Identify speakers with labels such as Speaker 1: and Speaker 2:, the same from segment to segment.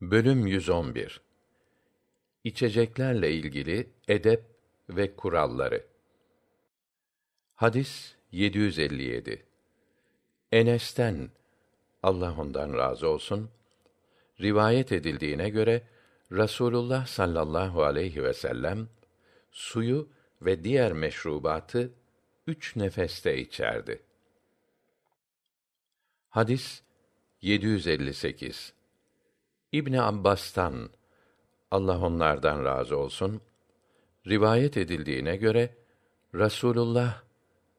Speaker 1: Bölüm 111 İçeceklerle ilgili edep ve kuralları. Hadis 757. Enes'ten Allah ondan razı olsun rivayet edildiğine göre Rasulullah sallallahu aleyhi ve sellem suyu ve diğer meşrubatı üç nefeste içerdi. Hadis 758 İbni Abbas'tan Allah onlardan razı olsun rivayet edildiğine göre Rasulullah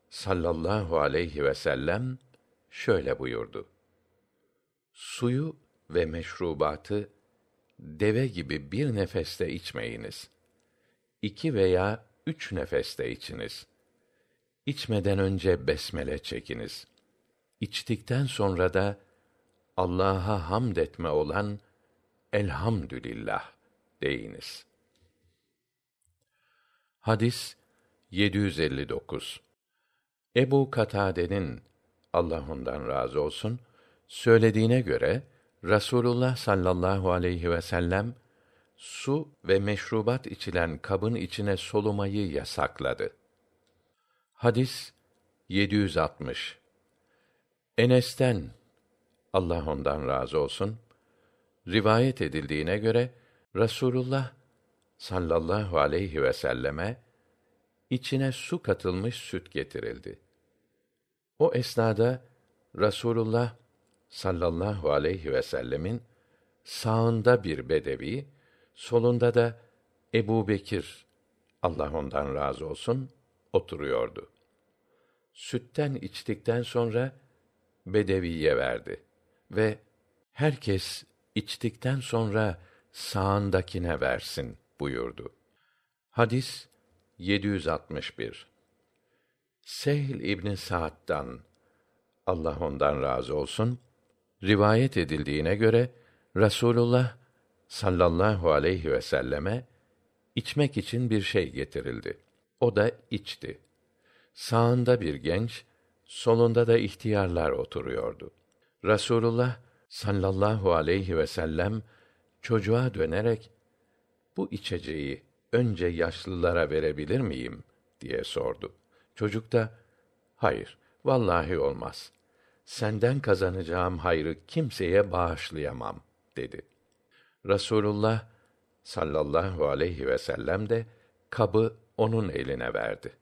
Speaker 1: sallallahu aleyhi ve sellem şöyle buyurdu. Suyu ve meşrubatı deve gibi bir nefeste içmeyiniz. İki veya üç nefeste içiniz. İçmeden önce besmele çekiniz. İçtikten sonra da Allah'a hamd etme olan Elhamdülillah deyiniz. Hadis 759. Ebu Katade'nin Allah ondan razı olsun söylediğine göre Rasulullah sallallahu aleyhi ve sellem su ve meşrubat içilen kabın içine solumayı yasakladı. Hadis 760. Enes'ten Allah ondan razı olsun rivayet edildiğine göre Rasulullah sallallahu aleyhi ve selleme içine su katılmış süt getirildi. O esnada Rasulullah sallallahu aleyhi ve sellemin sağında bir bedevi, solunda da Ebu Bekir, Allah ondan razı olsun, oturuyordu. Sütten içtikten sonra bedeviye verdi ve herkes içtikten sonra sağındakine versin buyurdu. Hadis 761. Sehl İbn Sa'd'dan Allah ondan razı olsun rivayet edildiğine göre Rasulullah sallallahu aleyhi ve selleme içmek için bir şey getirildi. O da içti. Sağında bir genç, solunda da ihtiyarlar oturuyordu. Rasulullah sallallahu aleyhi ve sellem çocuğa dönerek bu içeceği önce yaşlılara verebilir miyim diye sordu. Çocuk da hayır vallahi olmaz. Senden kazanacağım hayrı kimseye bağışlayamam dedi. Rasulullah sallallahu aleyhi ve sellem de kabı onun eline verdi.